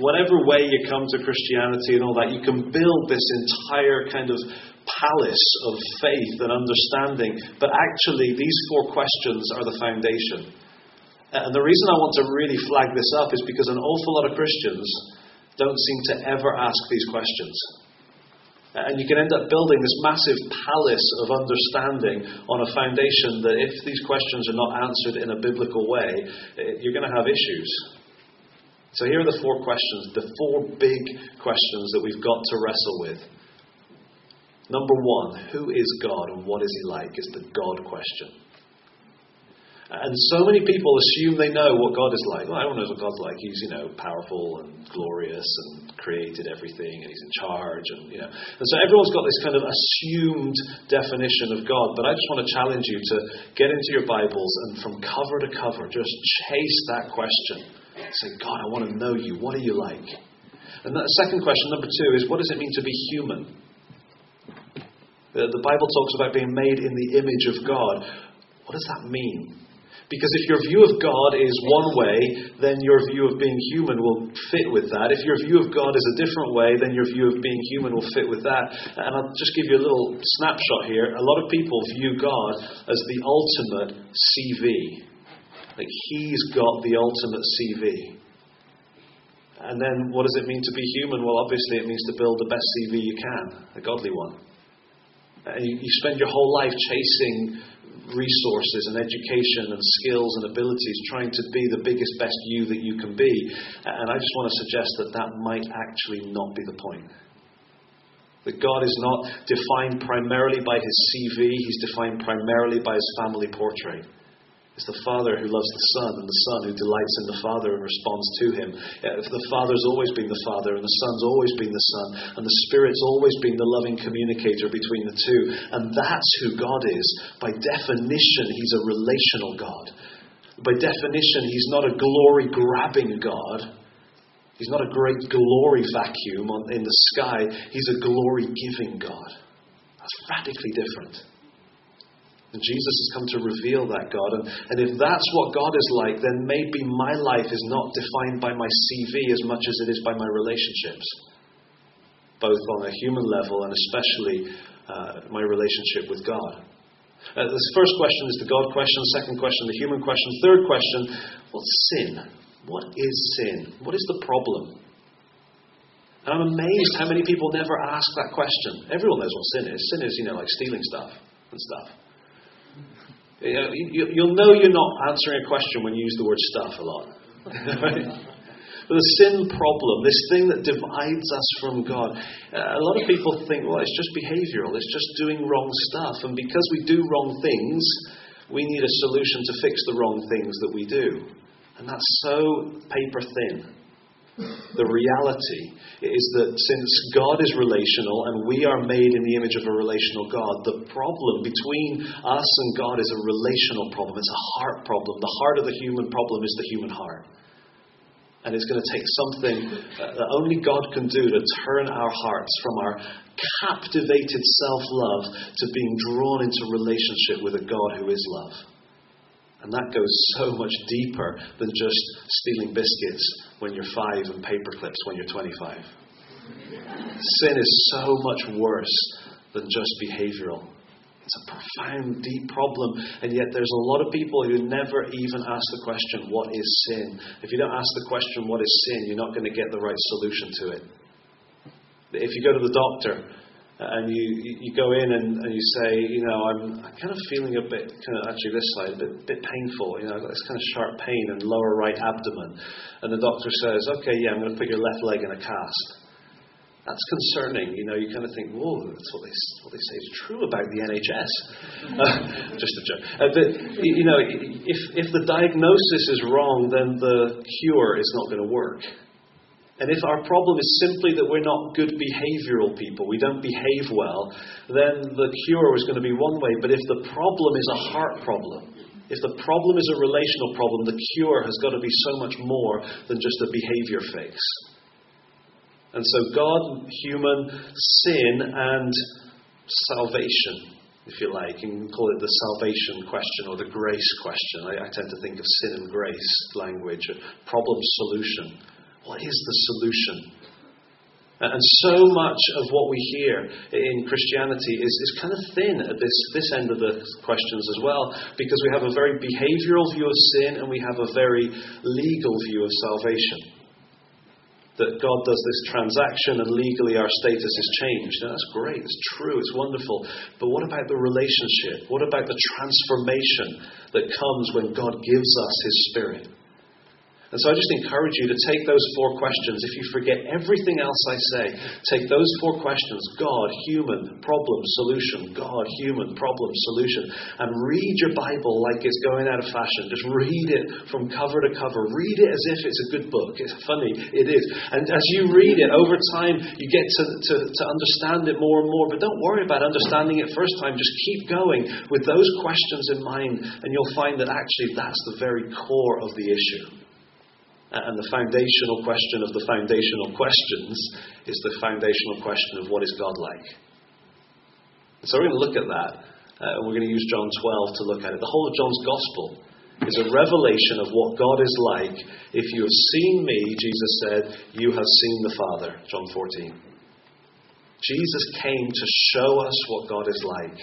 whatever way you come to Christianity and all that, you can build this entire kind of palace of faith and understanding. But actually, these four questions are the foundation. And the reason I want to really flag this up is because an awful lot of Christians don't seem to ever ask these questions. And you can end up building this massive palace of understanding on a foundation that, if these questions are not answered in a biblical way, eh, you're going to have issues. So, here are the four questions, the four big questions that we've got to wrestle with. Number one, who is God and what is He like? It's the God question. And so many people assume they know what God is like. Well, everyone knows what God's like. He's, you know, powerful and glorious and created everything and he's in charge and, you know. And so everyone's got this kind of assumed definition of God. But I just want to challenge you to get into your Bibles and from cover to cover, just chase that question. Say, God, I want to know you. What are you like? And the second question, number two, is what does it mean to be human? Uh, the Bible talks about being made in the image of God. What does that mean? Because if your view of God is one way, then your view of being human will fit with that. If your view of God is a different way, then your view of being human will fit with that. And I'll just give you a little snapshot here. A lot of people view God as the ultimate CV. Like he's got the ultimate CV. And then what does it mean to be human? Well, obviously it means to build the best CV you can, a godly one. And you, you spend your whole life chasing resources and education and skills and abilities, trying to be the biggest, best you that you can be. And I just want to suggest that that might actually not be the point. That God is not defined primarily by his CV, he's defined primarily by his family portrait. It's the Father who loves the Son, and the Son who delights in the Father and responds to Him. If the Father's always been the Father, and the Son's always been the Son, and the Spirit's always been the loving communicator between the two. And that's who God is. By definition, He's a relational God. By definition, He's not a glory grabbing God. He's not a great glory vacuum in the sky. He's a glory giving God. That's radically different. And Jesus has come to reveal that God. And, and if that's what God is like, then maybe my life is not defined by my CV as much as it is by my relationships, both on a human level and especially uh, my relationship with God. Uh, this first question is the God question, second question, the human question, third question, what's sin? What is sin? What is the problem? And I'm amazed how many people never ask that question. Everyone knows what sin is. Sin is, you know, like stealing stuff and stuff. You, will know you're not answering a question when you use the word stuff a lot. But the sin problem, this thing that divides us from God, a lot of people think, well, it's just behavioral, it's just doing wrong stuff. And because we do wrong things, we need a solution to fix the wrong things that we do. And that's so paper thin. The reality is that since God is relational and we are made in the image of a relational God, the problem between us and God is a relational problem. It's a heart problem. The heart of the human problem is the human heart. And it's going to take something uh, that only God can do to turn our hearts from our captivated self love to being drawn into relationship with a God who is love. And that goes so much deeper than just stealing biscuits when you're five and paper clips when you're 25. Sin is so much worse than just behavioral. It's a profound, deep problem, and yet there's a lot of people who never even ask the question, What is sin? If you don't ask the question, What is sin? you're not going to get the right solution to it. If you go to the doctor and you, you go in and, and you say, you know, I'm, I'm kind of feeling a bit, kind of actually this side, a bit, bit painful, you know, I've got this kind of sharp pain in lower right abdomen. And the doctor says, okay, yeah, I'm going to put your left leg in a cast. That's concerning. You know, you kind of think, whoa, that's what they, what they say is true about the NHS. Just a joke. Uh, but, you know, if, if the diagnosis is wrong, then the cure is not going to work. And if our problem is simply that we're not good behavioral people, we don't behave well, then the cure is going to be one way. But if the problem is a heart problem, if the problem is a relational problem, the cure has got to be so much more than just a behavior fix. And so, God, human, sin, and salvation, if you like. You can call it the salvation question or the grace question. I, I tend to think of sin and grace language, problem solution What is the solution? And so much of what we hear in Christianity is, is kind of thin at this, this end of the questions as well, because we have a very behavioral view of sin and we have a very legal view of salvation. That God does this transaction and legally our status is changed. Now, that's great, it's true, it's wonderful. But what about the relationship? What about the transformation that comes when God gives us His Spirit? And so I just encourage you to take those four questions. If you forget everything else I say, take those four questions God, human, problem, solution, God, human, problem, solution, and read your Bible like it's going out of fashion. Just read it from cover to cover. Read it as if it's a good book. It's funny, it is. And as you read it, over time, you get to, to, to understand it more and more. But don't worry about understanding it first time. Just keep going with those questions in mind, and you'll find that actually that's the very core of the issue. And the foundational question of the foundational questions is the foundational question of what is God like? So we're going to look at that. Uh, we're going to use John 12 to look at it. The whole of John's Gospel is a revelation of what God is like. If you have seen me, Jesus said, you have seen the Father. John 14. Jesus came to show us what God is like.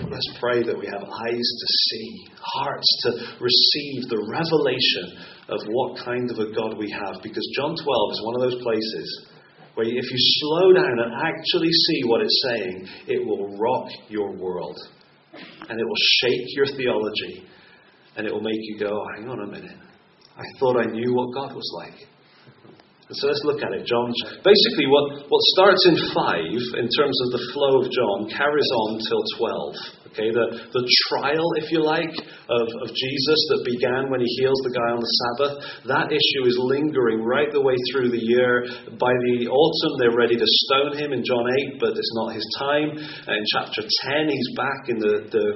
Let's pray that we have eyes to see, hearts to receive the revelation of what kind of a God we have. Because John 12 is one of those places where if you slow down and actually see what it's saying, it will rock your world. And it will shake your theology. And it will make you go, oh, hang on a minute. I thought I knew what God was like. And so let's look at it. John, basically, what, what starts in 5 in terms of the flow of John carries on till 12. Okay, the, the trial, if you like, of, of Jesus that began when he heals the guy on the Sabbath, that issue is lingering right the way through the year. By the autumn, they're ready to stone him in John 8, but it's not his time. In chapter 10, he's back in the, the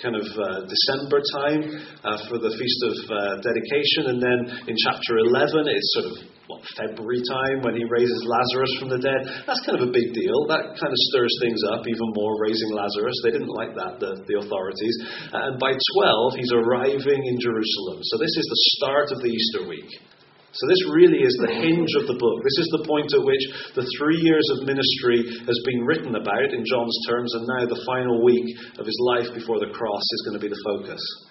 kind of uh, December time uh, for the Feast of uh, Dedication. And then in chapter 11, it's sort of February time when he raises Lazarus from the dead. That's kind of a big deal. That kind of stirs things up even more, raising Lazarus. They didn't like that, the, the authorities. And by 12, he's arriving in Jerusalem. So this is the start of the Easter week. So, this really is the hinge of the book. This is the point at which the three years of ministry has been written about in John's terms, and now the final week of his life before the cross is going to be the focus.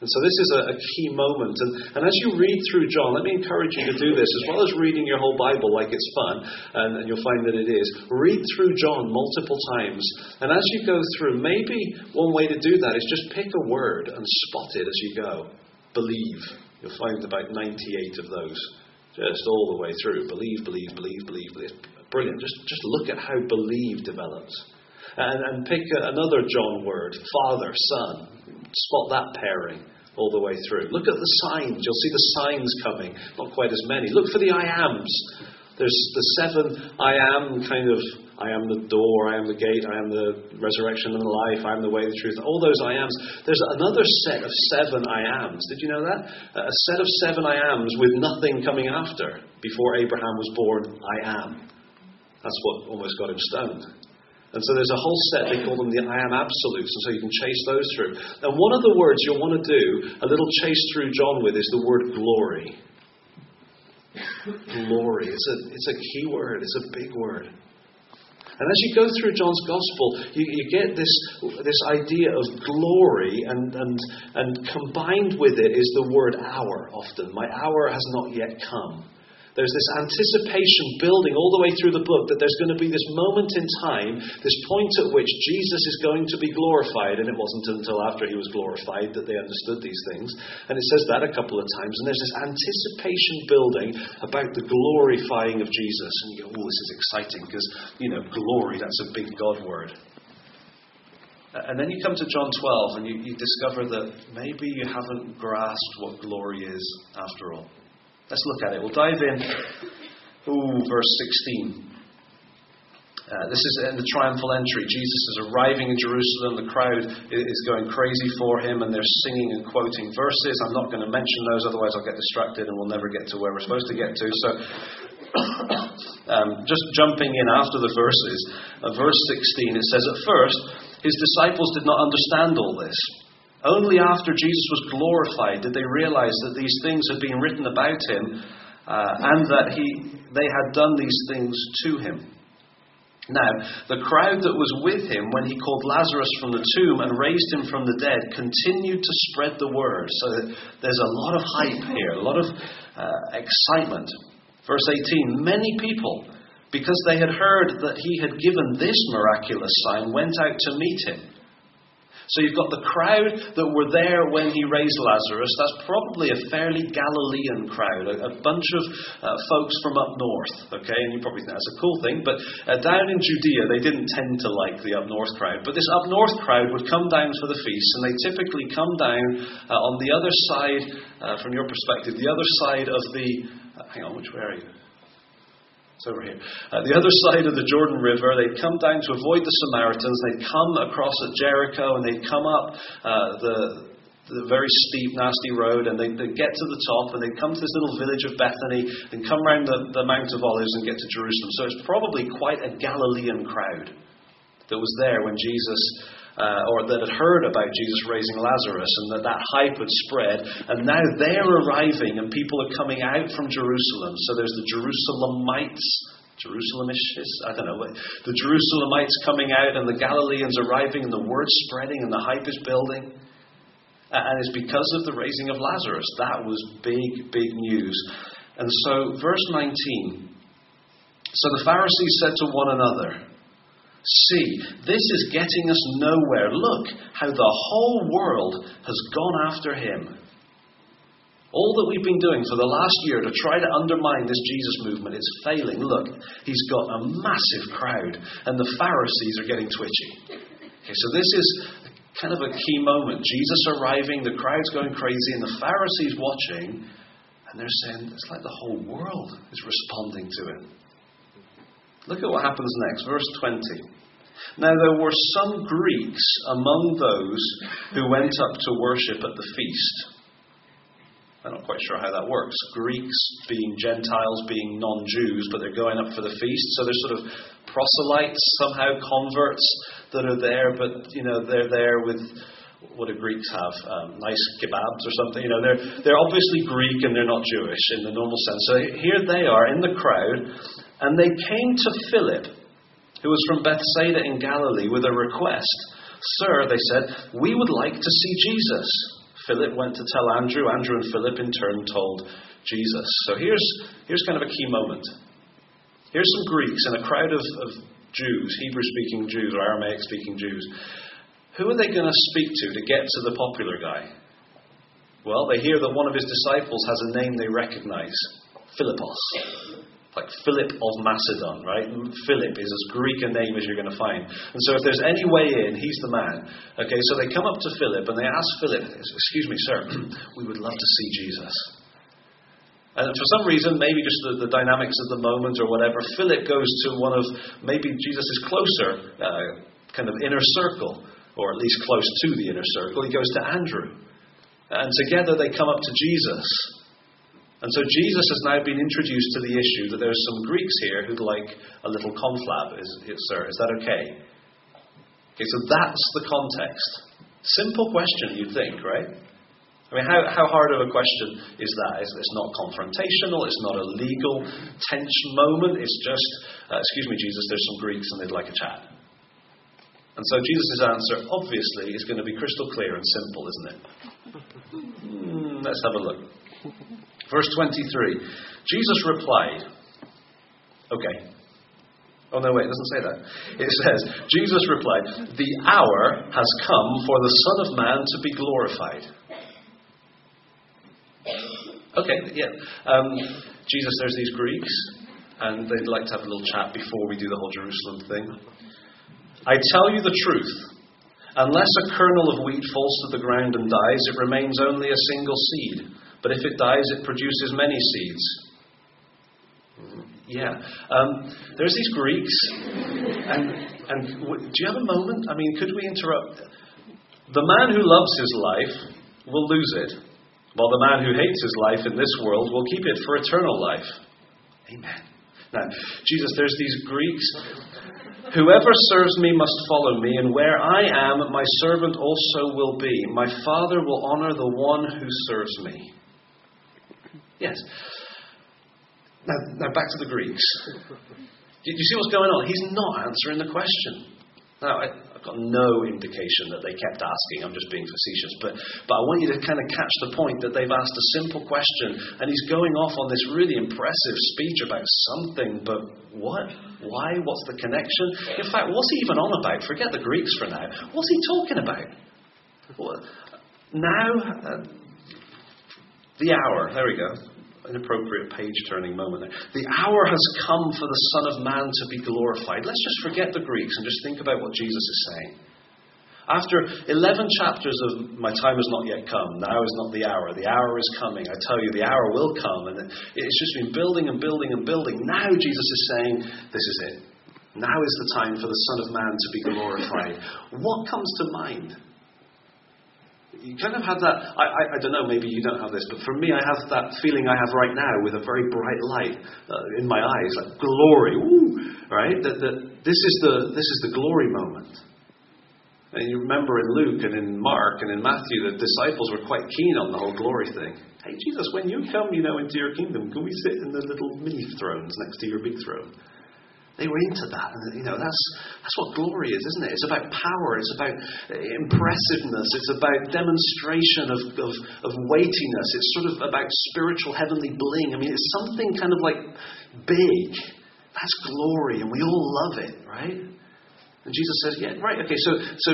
And so, this is a, a key moment. And, and, as you read through John, let me encourage you to do this, as well as reading your whole Bible like it's fun, and, and you'll find that it is. Read through John multiple times. And as you go through, maybe one way to do that is just pick a word and spot it as you go. Believe. You'll find about 98 of those, just all the way through. Believe, believe, believe, believe, believe. Brilliant. Just, just look at how believe develops. And, and pick another John word, Father, Son. Spot that pairing all the way through. Look at the signs. You'll see the signs coming. Not quite as many. Look for the I ams. There's the seven I am kind of I am the door, I am the gate, I am the resurrection and the life, I am the way, the truth, all those I ams. There's another set of seven I ams. Did you know that? A set of seven I ams with nothing coming after. Before Abraham was born, I am. That's what almost got him stoned. And so there's a whole set, they call them the I am absolutes, and so you can chase those through. And one of the words you'll want to do a little chase through John with is the word glory. glory. It's a, it's a key word, it's a big word. And as you go through John's Gospel, you, you get this, this idea of glory, and, and, and combined with it is the word hour often. My hour has not yet come. There's this anticipation building all the way through the book that there's going to be this moment in time, this point at which Jesus is going to be glorified. And it wasn't until after he was glorified that they understood these things. And it says that a couple of times. And there's this anticipation building about the glorifying of Jesus. And you go, oh, this is exciting because, you know, glory, that's a big God word. And then you come to John 12 and you, you discover that maybe you haven't grasped what glory is after all. Let's look at it. We'll dive in. Ooh, verse 16. Uh, this is in the triumphal entry. Jesus is arriving in Jerusalem. The crowd is going crazy for him, and they're singing and quoting verses. I'm not going to mention those, otherwise, I'll get distracted and we'll never get to where we're supposed to get to. So, um, just jumping in after the verses, uh, verse 16, it says, At first, his disciples did not understand all this. Only after Jesus was glorified did they realize that these things had been written about him uh, and that he, they had done these things to him. Now, the crowd that was with him when he called Lazarus from the tomb and raised him from the dead continued to spread the word. So there's a lot of hype here, a lot of uh, excitement. Verse 18 Many people, because they had heard that he had given this miraculous sign, went out to meet him. So you've got the crowd that were there when he raised Lazarus. That's probably a fairly Galilean crowd, a, a bunch of uh, folks from up north. Okay, and you probably think that's a cool thing. But uh, down in Judea, they didn't tend to like the up north crowd. But this up north crowd would come down for the feast, and they typically come down uh, on the other side, uh, from your perspective, the other side of the. Uh, hang on, which way are you? It's over here. Uh, the other side of the Jordan River, they'd come down to avoid the Samaritans. They'd come across at Jericho and they'd come up uh, the, the very steep, nasty road and they'd, they'd, get to the top and they'd come to this little village of Bethany and come around the, the Mount of Olives and get to Jerusalem. So it's probably quite a Galilean crowd that was there when Jesus uh, or that had heard about Jesus raising Lazarus and that that hype had spread. And now they're arriving and people are coming out from Jerusalem. So there's the Jerusalemites. Jerusalemish, I don't know. The Jerusalemites coming out and the Galileans arriving and the word spreading and the hype is building. And it's because of the raising of Lazarus. That was big, big news. And so, verse 19. So the Pharisees said to one another, See, this is getting us nowhere. Look how the whole world has gone after him. All that we've been doing for the last year to try to undermine this Jesus movement is failing. Look, he's got a massive crowd, and the Pharisees are getting twitchy. Okay, so this is kind of a key moment. Jesus arriving, the crowd's going crazy, and the Pharisees watching, and they're saying, it's like the whole world is responding to him. Look at what happens next, verse 20. Now there were some Greeks among those who went up to worship at the feast. I'm not quite sure how that works. Greeks being Gentiles, being non Jews, but they're going up for the feast. So they're sort of proselytes, somehow converts that are there, but you know they're there with what do Greeks have? Um, nice kebabs or something. You know, they're they're obviously Greek and they're not Jewish in the normal sense. So here they are in the crowd, and they came to Philip, who was from Bethsaida in Galilee, with a request. Sir, they said, we would like to see Jesus. Philip went to tell Andrew. Andrew and Philip, in turn, told Jesus. So here's, here's kind of a key moment. Here's some Greeks and a crowd of, of Jews, Hebrew speaking Jews or Aramaic speaking Jews. Who are they going to speak to to get to the popular guy? Well, they hear that one of his disciples has a name they recognize Philippos like Philip of Macedon, right? Philip is as Greek a name as you're going to find. And so if there's any way in, he's the man. Okay, so they come up to Philip and they ask Philip, Excuse me, sir, we would love to see Jesus. And for some reason, maybe just the, the, dynamics of the moment or whatever, Philip goes to one of maybe Jesus' closer uh, kind of inner circle, or at least close to the inner circle. He goes to Andrew. And together they come up to Jesus. And so Jesus has now been introduced to the issue that there's some Greeks here who'd like a little conflab, is, sir. Is that okay? Okay, so that's the context. Simple question, you'd think, right? I mean, how, how hard of a question is that? It's, it's not confrontational, it's not a legal tense moment, it's just, uh, excuse me, Jesus, there's some Greeks and they'd like a chat. And so Jesus' answer, obviously, is going to be crystal clear and simple, isn't it? Mm, let's have a look. Verse 23 Jesus replied, Okay. Oh, no, wait, it doesn't say that. It says, Jesus replied, The hour has come for the Son of Man to be glorified. Okay, yeah. Um, Jesus, there's these Greeks, and they'd like to have a little chat before we do the whole Jerusalem thing. I tell you the truth. Unless a kernel of wheat falls to the ground and dies, it remains only a single seed. But if it dies, it produces many seeds. Yeah. Um, there's these Greeks, and, and do you have a moment? I mean, could we interrupt? The man who loves his life will lose it, while the man who hates his life in this world will keep it for eternal life. Amen. Now, Jesus, there's these Greeks. Whoever serves me must follow me, and where I am, my servant also will be. My Father will honor the one who serves me. Yes. Now, now back to the Greeks. Do you see what's going on? He's not answering the question. Now, I, have got no indication that they kept asking. I'm just being facetious. But, but I want you to kind of catch the point that they've asked a simple question, and he's going off on this really impressive speech about something, but what? Why? What's the connection? In fact, what's he even on about? Forget the Greeks for now. What's he talking about? Now, uh, the hour, there we go inappropriate page turning moment there. The hour has come for the Son of Man to be glorified. Let's just forget the Greeks and just think about what Jesus is saying. After 11 chapters of my time has not yet come, now is not the hour, the hour is coming. I tell you, the hour will come. And it's just been building and building and building. Now Jesus is saying, This is it. Now is the time for the Son of Man to be glorified. What comes to mind? You kind of have that. I, I, I, don't know, maybe you don't have this, but for me, I have that feeling I have right now with a very bright light uh, in my eyes, like glory, woo, right? That, that this, is the, this is the glory moment. And you remember in Luke and in Mark and in Matthew, the disciples were quite keen on the whole glory thing. Hey, Jesus, when you come, you know, into your kingdom, can we sit in the little mini thrones next to your big throne? They were into that. And, you know, that's, that's what glory is, isn't it? It's about power. It's about impressiveness. It's about demonstration of, of, of weightiness. It's sort of about spiritual heavenly bling. I mean, it's something kind of like big. That's glory, and we all love it, right? And Jesus says, Yeah, right, okay, so, so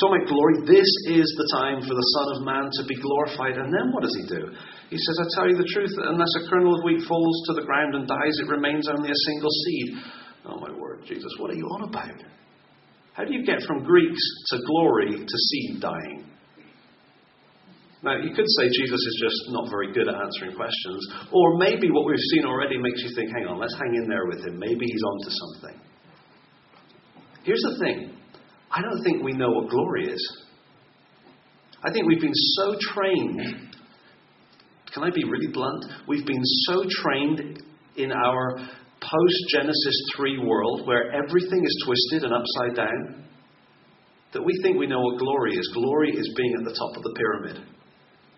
talking about glory, this is the time for the Son of Man to be glorified. And then what does he do? He says, I tell you the truth, unless a kernel of wheat falls to the ground and dies, it remains only a single seed. Oh, my word, Jesus, what are you on about? How do you get from Greeks to glory to seed dying? Now, you could say Jesus is just not very good at answering questions, or maybe what we've seen already makes you think, hang on, let's hang in there with him. Maybe he's onto something. Here's the thing I don't think we know what glory is. I think we've been so trained. Can I be really blunt? We've been so trained in our post Genesis 3 world where everything is twisted and upside down that we think we know what glory is. Glory is being at the top of the pyramid.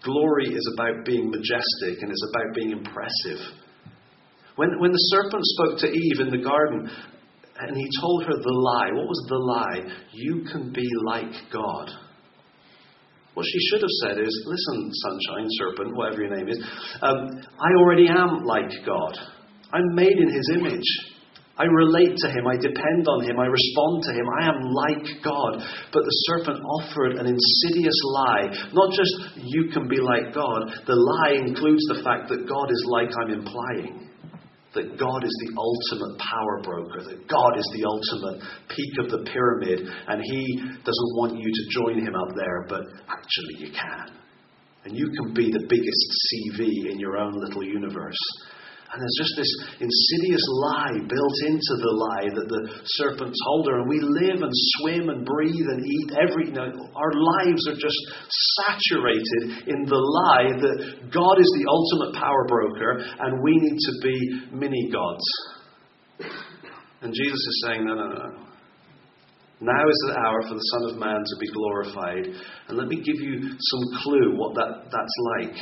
Glory is about being majestic and is about being impressive. When, when the serpent spoke to Eve in the garden and he told her the lie, what was the lie? You can be like God. What she should have said is, Listen, sunshine, serpent, whatever your name is, um, I already am like God. I'm made in his image. I relate to him. I depend on him. I respond to him. I am like God. But the serpent offered an insidious lie. Not just you can be like God, the lie includes the fact that God is like I'm implying. That God is the ultimate power broker, that God is the ultimate peak of the pyramid, and He doesn't want you to join Him up there, but actually you can. And you can be the biggest CV in your own little universe. And there's just this insidious lie built into the lie that the serpent told her. And we live and swim and breathe and eat every. You know, our lives are just saturated in the lie that God is the ultimate power broker and we need to be mini gods. And Jesus is saying, no, no, no. Now is the hour for the Son of Man to be glorified. And let me give you some clue what that, that's like.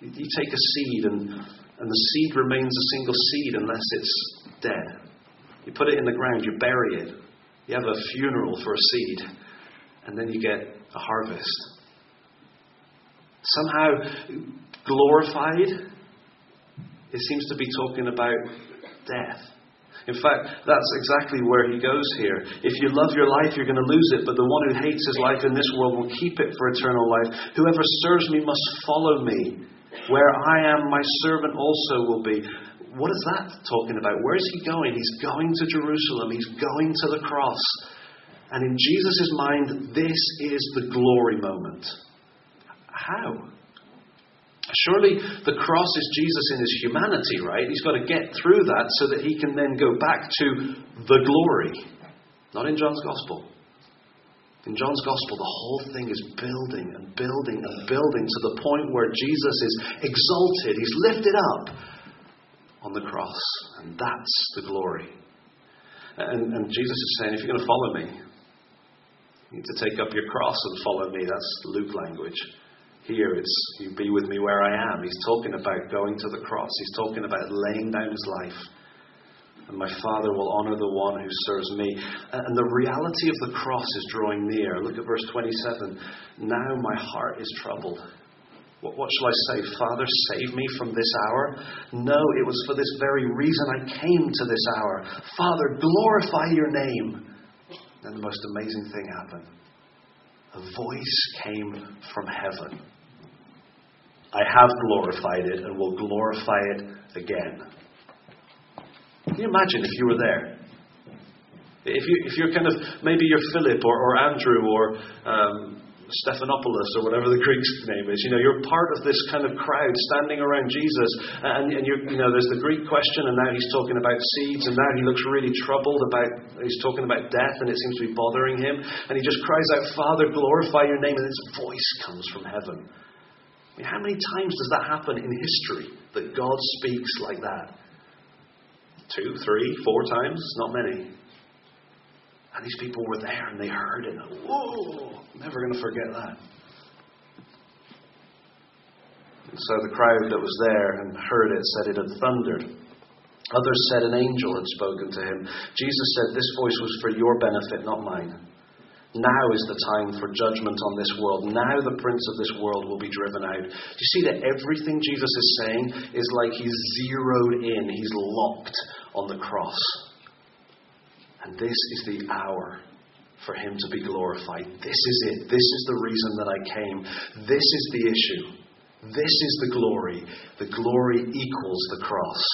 You take a seed and and the seed remains a single seed unless it's dead. You put it in the ground, you bury it. You have a funeral for a seed, and then you get a harvest. Somehow glorified, it seems to be talking about death. In fact, that's exactly where he goes here. If you love your life, you're going to lose it, but the one who hates his life in this world will keep it for eternal life. Whoever serves me must follow me. Where I am, my servant also will be. What is that talking about? Where is he going? He's going to Jerusalem, he's going to the cross. And in Jesus' mind, this is the glory moment. How? Surely the cross is Jesus in his humanity, right? He's got to get through that so that he can then go back to the glory. Not in John's Gospel. In John's Gospel, the whole thing is building and building and building to the point where Jesus is exalted, he's lifted up on the cross. And that's the glory. And, and Jesus is saying, if you're going to follow me, you need to take up your cross and follow me. That's Luke language. Here it's, You be with me where I am. He's talking about going to the cross, he's talking about laying down his life. And my Father will honor the one who serves me. And the reality of the cross is drawing near. Look at verse 27. Now my heart is troubled. What, what shall I say? Father, save me from this hour? No, it was for this very reason I came to this hour. Father, glorify your name. And the most amazing thing happened. A voice came from heaven. I have glorified it and will glorify it again. Can you imagine if you were there? If, you, if you're kind of, maybe you're Philip or, or Andrew or um, Stephanopoulos or whatever the Greek name is. You know, you're part of this kind of crowd standing around Jesus, and, and you know, there's the Greek question, and now he's talking about seeds, and now he looks really troubled about, he's talking about death, and it seems to be bothering him, and he just cries out, Father, glorify your name, and this voice comes from heaven. I mean, how many times does that happen in history that God speaks like that? Two, three, four times? Not many. And these people were there and they heard it. Whoa! Never going to forget that. And so the crowd that was there and heard it said it had thundered. Others said an angel had spoken to him. Jesus said, This voice was for your benefit, not mine. Now is the time for judgment on this world. Now the prince of this world will be driven out. Do you see that everything Jesus is saying is like he's zeroed in, he's locked on the cross. And this is the hour for him to be glorified. This is it. This is the reason that I came. This is the issue. This is the glory. The glory equals the cross.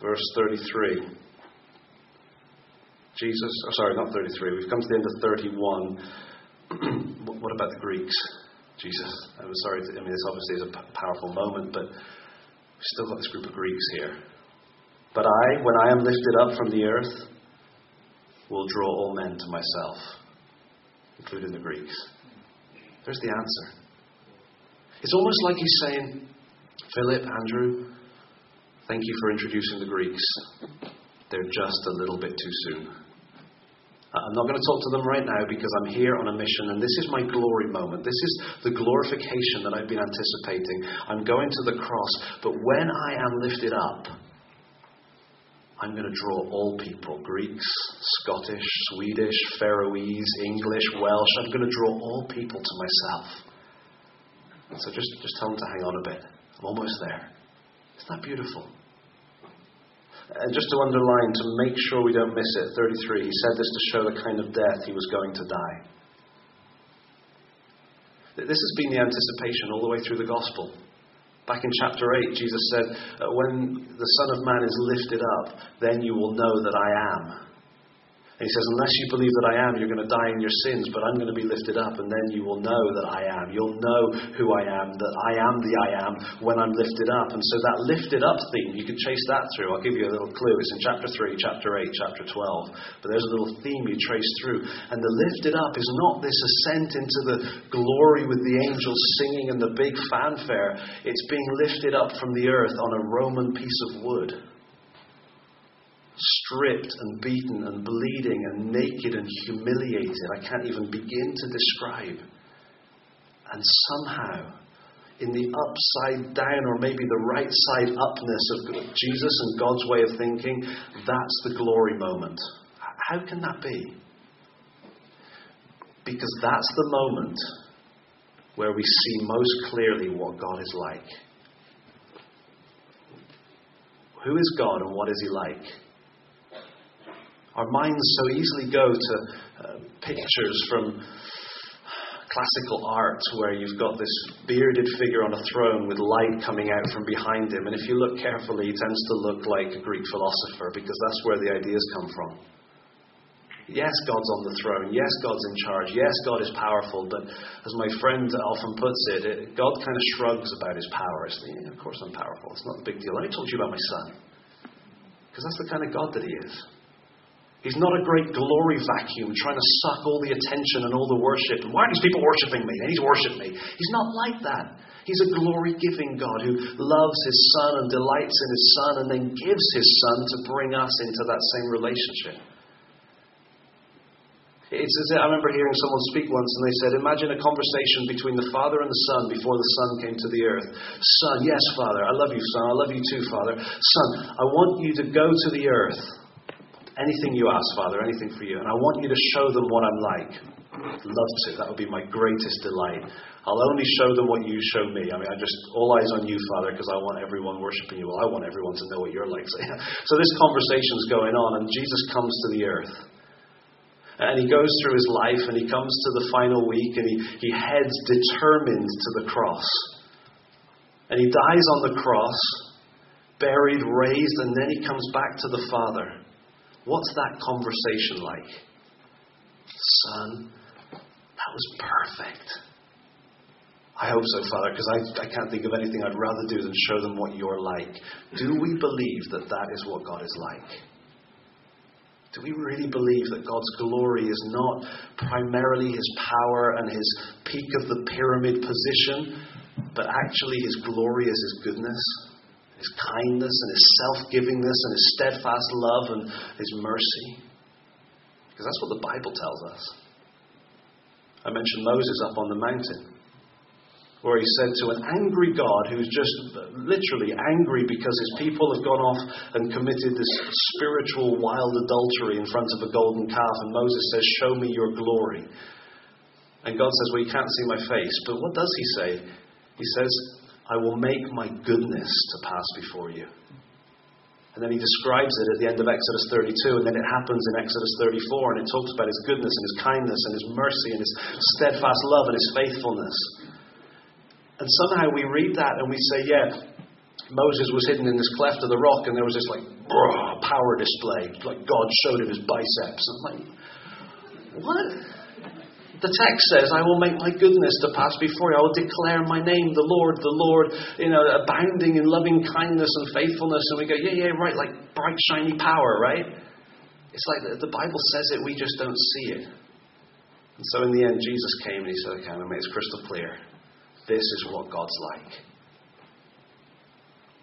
Verse 33. Jesus, oh, sorry, not 33. We've come to the end of 31. what about the Greeks? Jesus, I'm sorry, I mean, this obviously is a powerful moment, but we've still got this group of Greeks here. But I, when I am lifted up from the earth, will draw all men to myself, including the Greeks. There's the answer. It's almost like he's saying, Philip, Andrew, thank you for introducing the Greeks. They're just a little bit too soon. I'm not going to talk to them right now because I'm here on a mission and this is my glory moment. This is the glorification that I've been anticipating. I'm going to the cross, but when I am lifted up, I'm going to draw all people Greeks, Scottish, Swedish, Faroese, English, Welsh. I'm going to draw all people to myself. So just, just tell them to hang on a bit. I'm almost there. Isn't that beautiful? And just to underline, to make sure we don't miss it, 33, he said this to show the kind of death he was going to die. This has been the anticipation all the way through the gospel. Back in chapter 8, Jesus said, When the Son of Man is lifted up, then you will know that I am. And he says, Unless you believe that I am, you're going to die in your sins, but I'm going to be lifted up, and then you will know that I am. You'll know who I am, that I am the I am when I'm lifted up. And so that lifted up theme, you can chase that through. I'll give you a little clue. It's in chapter 3, chapter 8, chapter 12. But there's a little theme you trace through. And the lifted up is not this ascent into the glory with the angels singing and the big fanfare. It's being lifted up from the earth on a Roman piece of wood stripped and beaten and bleeding and naked and humiliated. I can't even begin to describe. And somehow, in the upside down or maybe the right side upness of Jesus and God's way of thinking, that's the glory moment. How can that be? Because that's the moment where we see most clearly what God is like. Who is God and what is He like? Our minds so easily go to uh, pictures from classical art where you've got this bearded figure on a throne with light coming out from behind him. And if you look carefully, he tends to look like a Greek philosopher because that's where the ideas come from. Yes, God's on the throne. Yes, God's in charge. Yes, God is powerful. But as my friend often puts it, it God kind of shrugs about his power. Yeah, of course I'm powerful. It's not a big deal. Let me talk to you about my son. Because that's the kind of God that he is. He's not a great glory vacuum trying to suck all the attention and all the worship. Why are these people worshiping me? They need to worship me. He's not like that. He's a glory giving God who loves his Son and delights in his Son and then gives his Son to bring us into that same relationship. It's as I remember hearing someone speak once and they said, Imagine a conversation between the Father and the Son before the Son came to the earth. Son, yes, Father, I love you, Son, I love you too, Father. Son, I want you to go to the earth. Anything you ask, Father, anything for you. And I want you to show them what I'm like. I'd love to. That would be my greatest delight. I'll only show them what you show me. I mean, I just, all eyes on you, Father, because I want everyone worshiping you. Well, I want everyone to know what you're like. So, yeah. so this conversation's going on, and Jesus comes to the earth. And he goes through his life and he comes to the final week and he, he heads determined to the cross. And he dies on the cross, buried, raised, and then he comes back to the Father. What's that conversation like? Son, that was perfect. I hope so, Father, because I, I can't think of anything I'd rather do than show them what you're like. Do we believe that that is what God is like? Do we really believe that God's glory is not primarily his power and his peak of the pyramid position, but actually his glory is his goodness, his kindness and his self givingness and his steadfast love and his mercy? Because that's what the Bible tells us. I mentioned Moses up on the mountain where he said to an angry God who's just literally angry because his people have gone off and committed this spiritual wild adultery in front of a golden calf. And Moses says, Show me your glory. And God says, Well, you can't see my face. But what does he say? He says, I will make my goodness to pass before you. And then he describes it at the end of Exodus 32, and then it happens in Exodus 34, and it talks about his goodness and his kindness and his mercy and his steadfast love and his faithfulness. And somehow we read that and we say, yeah, Moses was hidden in this cleft of the rock and there was this like power display. Like God showed him his biceps. I'm like, what? The text says, I will make my goodness to pass before you. I will declare my name, the Lord, the Lord, you know, abounding in loving kindness and faithfulness. And we go, yeah, yeah, right, like bright, shiny power, right? It's like the Bible says it, we just don't see it. And so in the end, Jesus came and he said, okay, I'm going make crystal clear. This is what God's like.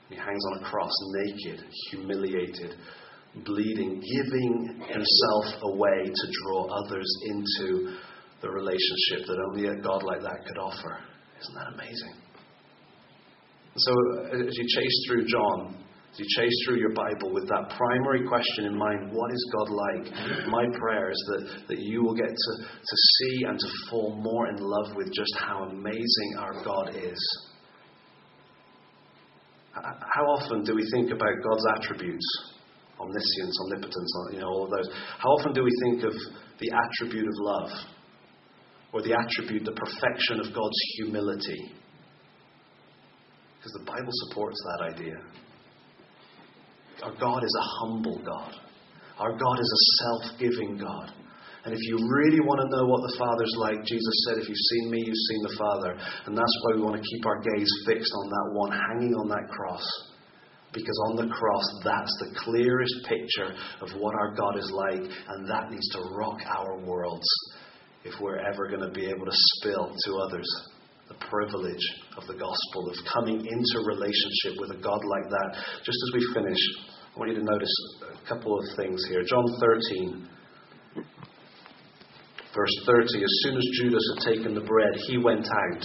He hangs on a cross, naked, humiliated, bleeding, giving himself away to draw others into the relationship that only a God like that could offer. Isn't that amazing? So, uh, as you chase through John, as you chase through your Bible with that primary question in mind, what is God like? My prayer is that, that you will get to, to see and to fall more in love with just how amazing our God is. How often do we think about God's attributes? Omniscience, omnipotence, you know, all of those. How often do we think of the attribute of love? Or the attribute, the perfection of God's humility? Because the Bible supports that idea. Our God is a humble God. Our God is a self giving God. And if you really want to know what the Father's like, Jesus said, If you've seen me, you've seen the Father. And that's why we want to keep our gaze fixed on that one hanging on that cross. Because on the cross, that's the clearest picture of what our God is like. And that needs to rock our worlds if we're ever going to be able to spill to others the privilege of the gospel, of coming into relationship with a God like that. Just as we finish, I want you to notice a couple of things here. John 13, verse 30. As soon as Judas had taken the bread, he went out.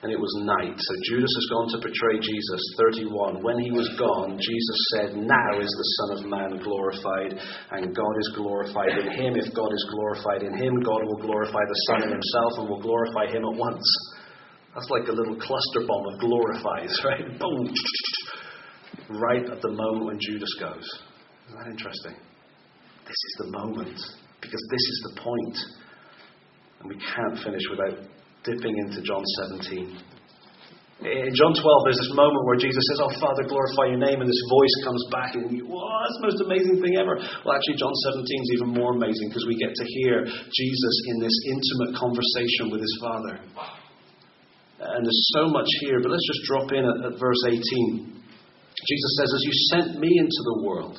And it was night. So Judas has gone to betray Jesus. 31. When he was gone, Jesus said, Now is the Son of Man glorified, and God is glorified in him. If God is glorified in him, God will glorify the Son in himself and will glorify him at once. That's like a little cluster bomb of glorifies, right? Boom. Right at the moment when Judas goes. Isn't that interesting? This is the moment, because this is the point. And we can't finish without dipping into John 17. In John 12, there's this moment where Jesus says, Oh, Father, glorify your name, and this voice comes back, and you, wow, that's the most amazing thing ever. Well, actually, John 17 is even more amazing because we get to hear Jesus in this intimate conversation with his Father. And there's so much here, but let's just drop in at, at verse 18. Jesus says, As you sent me into the world,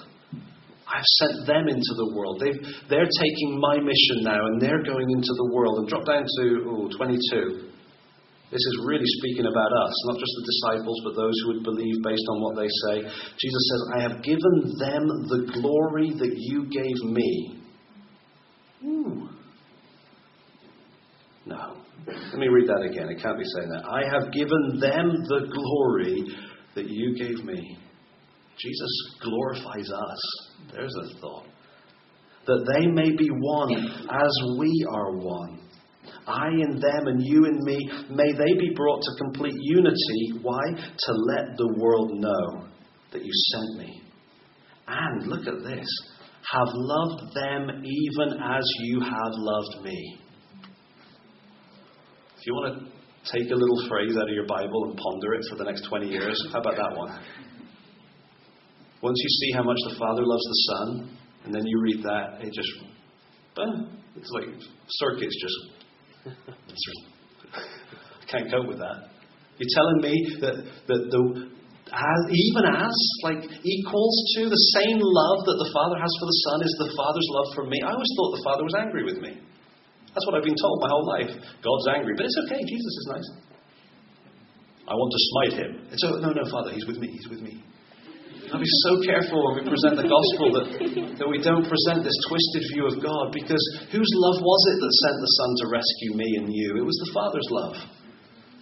I've sent them into the world. they they're taking my mission now and they're going into the world. And drop down to ooh, 22. This is really speaking about us, not just the disciples, but those who would believe based on what they say. Jesus says, I have given them the glory that you gave me, Ooh. No. Let me read that again. It can't be saying that. I have given them the glory that you gave me. Jesus glorifies us. There's a thought. That they may be one as we are one. I in them and you in me, may they be brought to complete unity. Why? To let the world know that you sent me. And look at this have loved them even as you have loved me. If you want to take a little phrase out of your Bible and ponder it for the next 20 years, how about that one? Once you see how much the Father loves the Son, and then you read that, it just, it's like circuits just, I can't cope with that. You're telling me that, that the, as, even as, like, equals to the same love that the Father has for the Son is the Father's love for me. I always thought the Father was angry with me. That's what I've been told my whole life. God's angry, but it's okay. Jesus is nice. I want to smite him. It's oh, no, no, Father, he's with me. He's with me. I'll be so careful when we present the gospel that, that we don't present this twisted view of God because whose love was it that sent the Son to rescue me and you? It was the Father's love.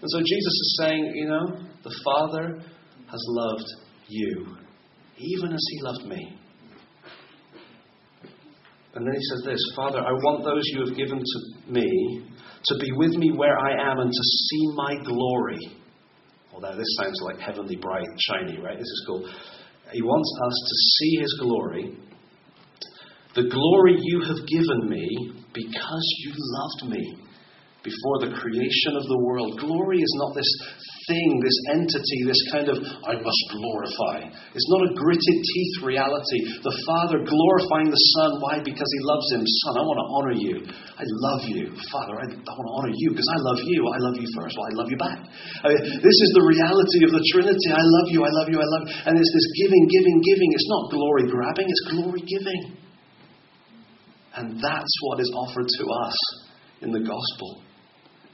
And so Jesus is saying, you know, the Father has loved you, even as he loved me. And then he says this Father, I want those you have given to me to be with me where I am and to see my glory. Although this sounds like heavenly, bright, shiny, right? This is cool. He wants us to see his glory. The glory you have given me because you loved me before the creation of the world. Glory is not this thing, this entity, this kind of, I must glorify. It's not a gritted teeth reality. The Father glorifying the Son. Why? Because He loves Him. Son, I want to honor you. I love you. Father, I, I want to honor you because I love you. I love you first. Well, I love you back. I mean, this is the reality of the Trinity. I love you. I love you. I love you. And it's this giving, giving, giving. It's not glory grabbing, it's glory giving. And that's what is offered to us in the gospel.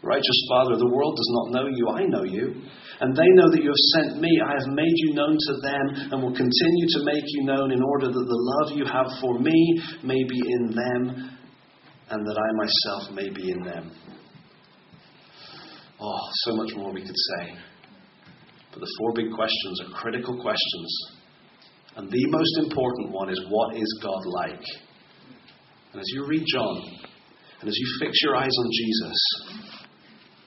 Righteous Father, the world does not know you, I know you. And they know that you have sent me. I have made you known to them and will continue to make you known in order that the love you have for me may be in them and that I myself may be in them. Oh, so much more we could say. But the four big questions are critical questions. And the most important one is what is God like? And as you read John, and as you fix your eyes on Jesus,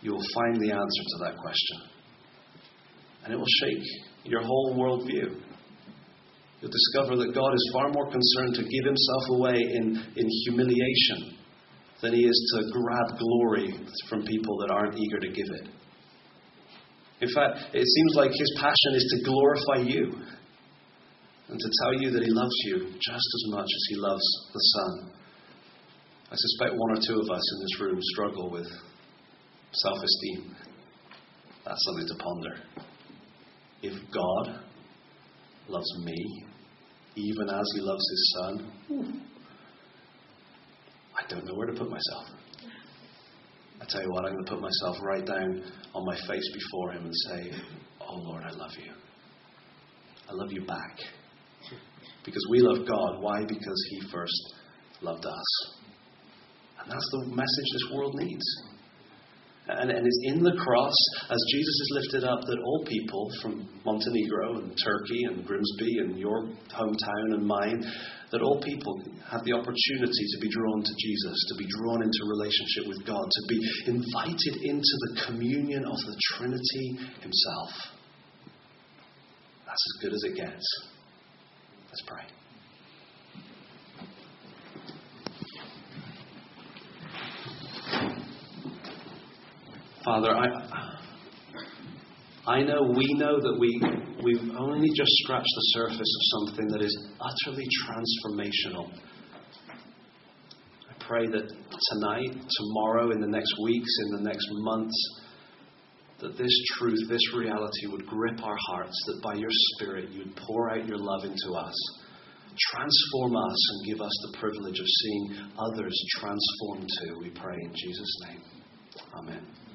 you will find the answer to that question. And it will shake your whole worldview. You'll discover that God is far more concerned to give himself away in, in humiliation than he is to grab glory from people that aren't eager to give it. In fact, it seems like his passion is to glorify you and to tell you that he loves you just as much as he loves the Son. I suspect one or two of us in this room struggle with self esteem. That's something to ponder. If God loves me, even as He loves His Son, I don't know where to put myself. I tell you what, I'm going to put myself right down on my face before Him and say, Oh Lord, I love you. I love you back. Because we love God. Why? Because He first loved us. And that's the message this world needs. And, and it's in the cross, as Jesus is lifted up, that all people from Montenegro and Turkey and Grimsby and your hometown and mine, that all people have the opportunity to be drawn to Jesus, to be drawn into relationship with God, to be invited into the communion of the Trinity Himself. That's as good as it gets. Let's pray. Father, I, I know, we know that we, we've only just scratched the surface of something that is utterly transformational. I pray that tonight, tomorrow, in the next weeks, in the next months, that this truth, this reality would grip our hearts, that by your Spirit you would pour out your love into us. Transform us and give us the privilege of seeing others transformed too. We pray in Jesus' name. Amen.